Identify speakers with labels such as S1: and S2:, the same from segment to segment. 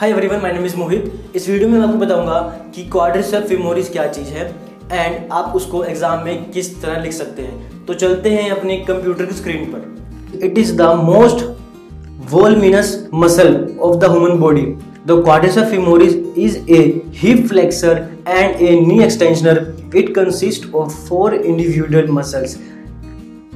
S1: Hi everyone my name is Mohit इस video में मैं आपको बताऊँगा कि क्वाड्रिसेप फेमोरिस क्या चीज़ है एंड आप उसको एग्ज़ाम में किस तरह लिख सकते हैं। तो चलते हैं अपने कंप्यूटर की स्क्रीन पर। It is the most voluminous muscle of the human body the quadricep femoris is a hip flexor and a knee extensor it consist of four individual muscles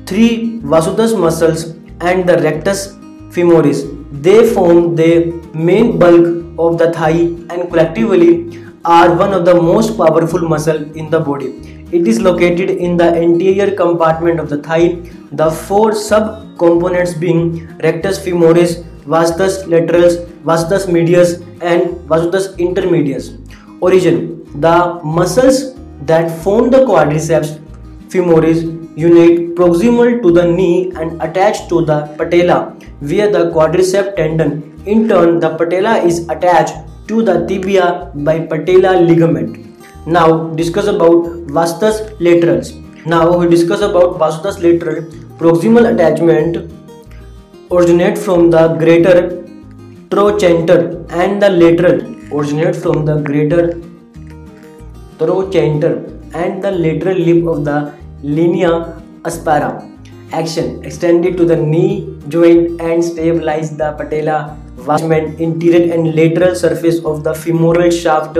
S1: three vastus muscles and the rectus femoris They form the main bulk of the thigh and collectively are one of the most powerful muscle in the body. It is located in the anterior compartment of the thigh. The four sub-components being rectus femoris, vastus lateralis, vastus medius and vastus intermedius. Origin The muscles that form the quadriceps femoris unite proximal to the knee and attached to the patella via the quadriceps tendon. In turn, the patella is attached to the tibia by patella ligament. Now discuss about vastus lateralis. Now we discuss about vastus lateral proximal attachment originate from the greater trochanter and the lateral originate from the greater trochanter and the lateral lip of the linea aspera. Action extended to the knee joint and stabilize the patella vastment interior and lateral surface of the femoral shaft.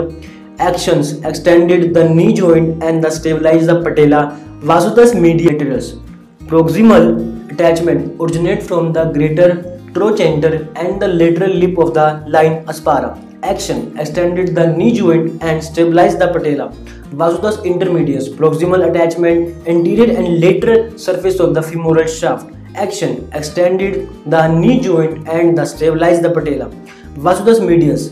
S1: Actions extended the knee joint and the stabilize the patella vastus medialis. Proximal attachment originate from the greater trochanter and the lateral lip of the linea aspera. Action extended the knee joint and stabilized the patella. Vastus intermedius proximal attachment anterior and lateral surface of the femoral shaft. Action extended the knee joint and the stabilized the patella. Vastus medius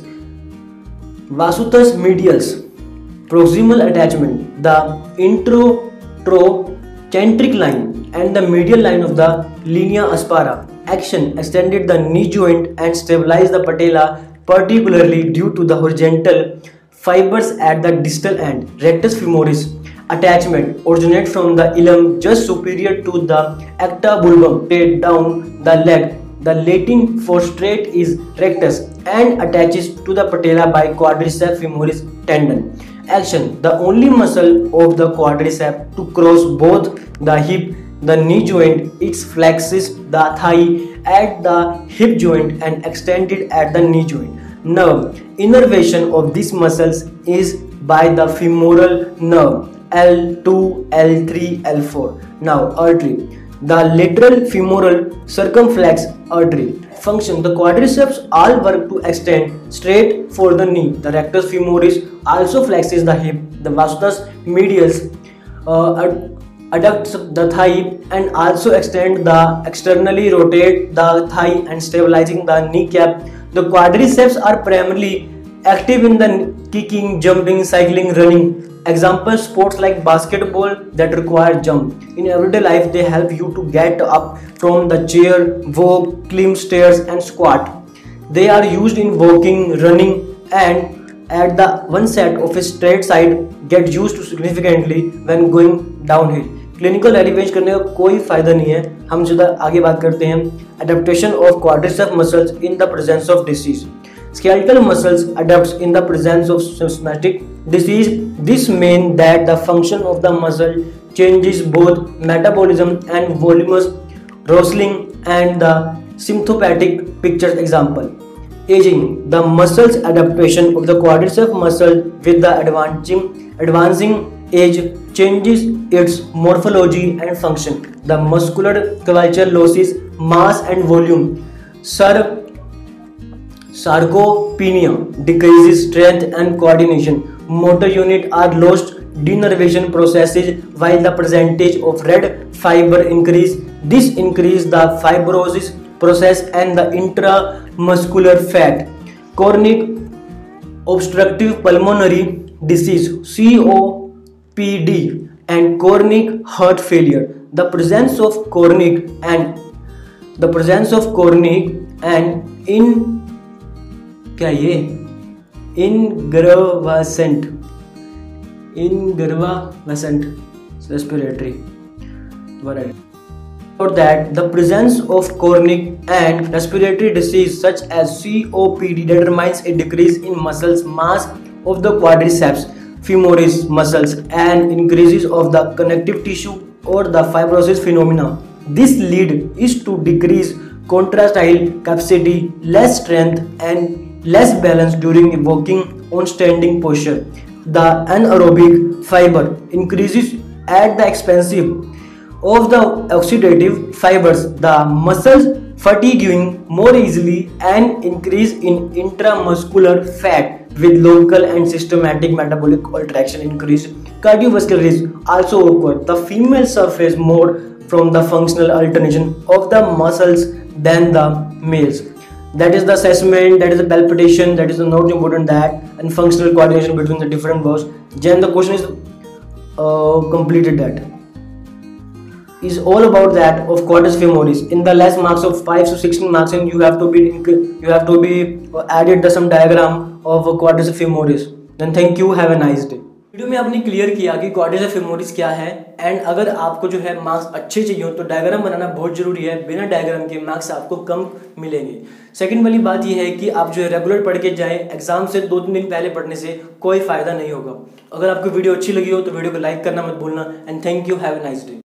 S1: Vastus medialis proximal attachment the intertrochanteric line and the medial line of the linea aspera. Action extended the knee joint and stabilized the patella particularly due to the horizontal fibers at the distal end. Rectus femoris attachment originate from the ilium just superior to the acetabulum straight down the leg. The Latin for straight is rectus and attaches to the patella by quadriceps femoris tendon. Action The only muscle of the quadriceps to cross both the hip the knee joint, it flexes the thigh at the hip joint and extended at the knee joint. Nerve innervation of these muscles is by the femoral nerve L2, L3, L4. Now artery. The lateral femoral circumflex artery. Function The quadriceps all work to extend straight for the knee. The rectus femoris also flexes the hip. The vastus medius uh, adducts the thigh and also extend the externally rotate the thigh and stabilizing the kneecap. The quadriceps are primarily active in the kicking, jumping, cycling, running. Example sports like basketball that require jump. In everyday life, they help you to get up from the chair, walk, climb stairs, and squat. They are used in walking, running, and at the one set of a straight side get used to significantly when going downhill. Clinical एलिवेज करने का कोई फ़ायदा नहीं है हम सीधा आगे बात करते हैं adaptation of quadricep muscles in the presence of disease skeletal muscles adapts in the presence of systematic disease this means that the function of the muscle changes both metabolism and voluminous rustling and the symptomatic pictures example aging. The muscles adaptation of the quadriceps muscle with the advancing advancing age changes its morphology and function. The muscular curvature loses mass and volume. Sir sarcopenia decreases strength and coordination. Motor unit are lost. Denervation processes while the percentage of red fiber increase. This increase the fibrosis process and the intramuscular fat chronic obstructive pulmonary disease copd and chronic heart failure the presence of chronic and the presence of chronic and in क्या ये इनग्रवासेंट इनग्रवासेंट respiratory वराइट For that, the presence of chronic and respiratory disease such as COPD determines a decrease in muscle mass of the quadriceps femoris muscles and increases of the connective tissue or the fibrosis phenomena. This lead is to decrease contractile capacity, less strength and less balance during walking on standing posture. The anaerobic fiber increases at the expense of the oxidative fibers, the muscles fatiguing more easily and increase in intramuscular fat with local and systematic metabolic alteration increase. Cardiovascular risk also occur. The female suffers more from the functional alternation of the muscles than the males. That is the assessment that is the palpitation that is the not important that and functional coordination between the different bones then the question is uh, completed that is all about that of quadratus femoris in the less marks of 5 to 16 marks, and you have to be you have to be added the some diagram of quadratus femoris then thank you, have a nice day. Video में आपने clear किया कि quadrature femoris क्या है and अगर आपको जो है मार्क्स अच्छे चाहिए हो तो डायग्राम बनाना बहुत ज़रूरी है। बिना डायग्राम के मार्क्स आपको कम मिलेंगे। सेकंड वाली बात यह है कि आप जो है रेगुलर पढ़ के जाएँ एग्ज़ाम से दो तीन दिन पहले पढ़ने से कोई फ़ायदा नहीं होगा। अगर आपको वीडियो अच्छी लगी हो तो वीडियो को लाइक करना मत भूलना and thank you have a nice day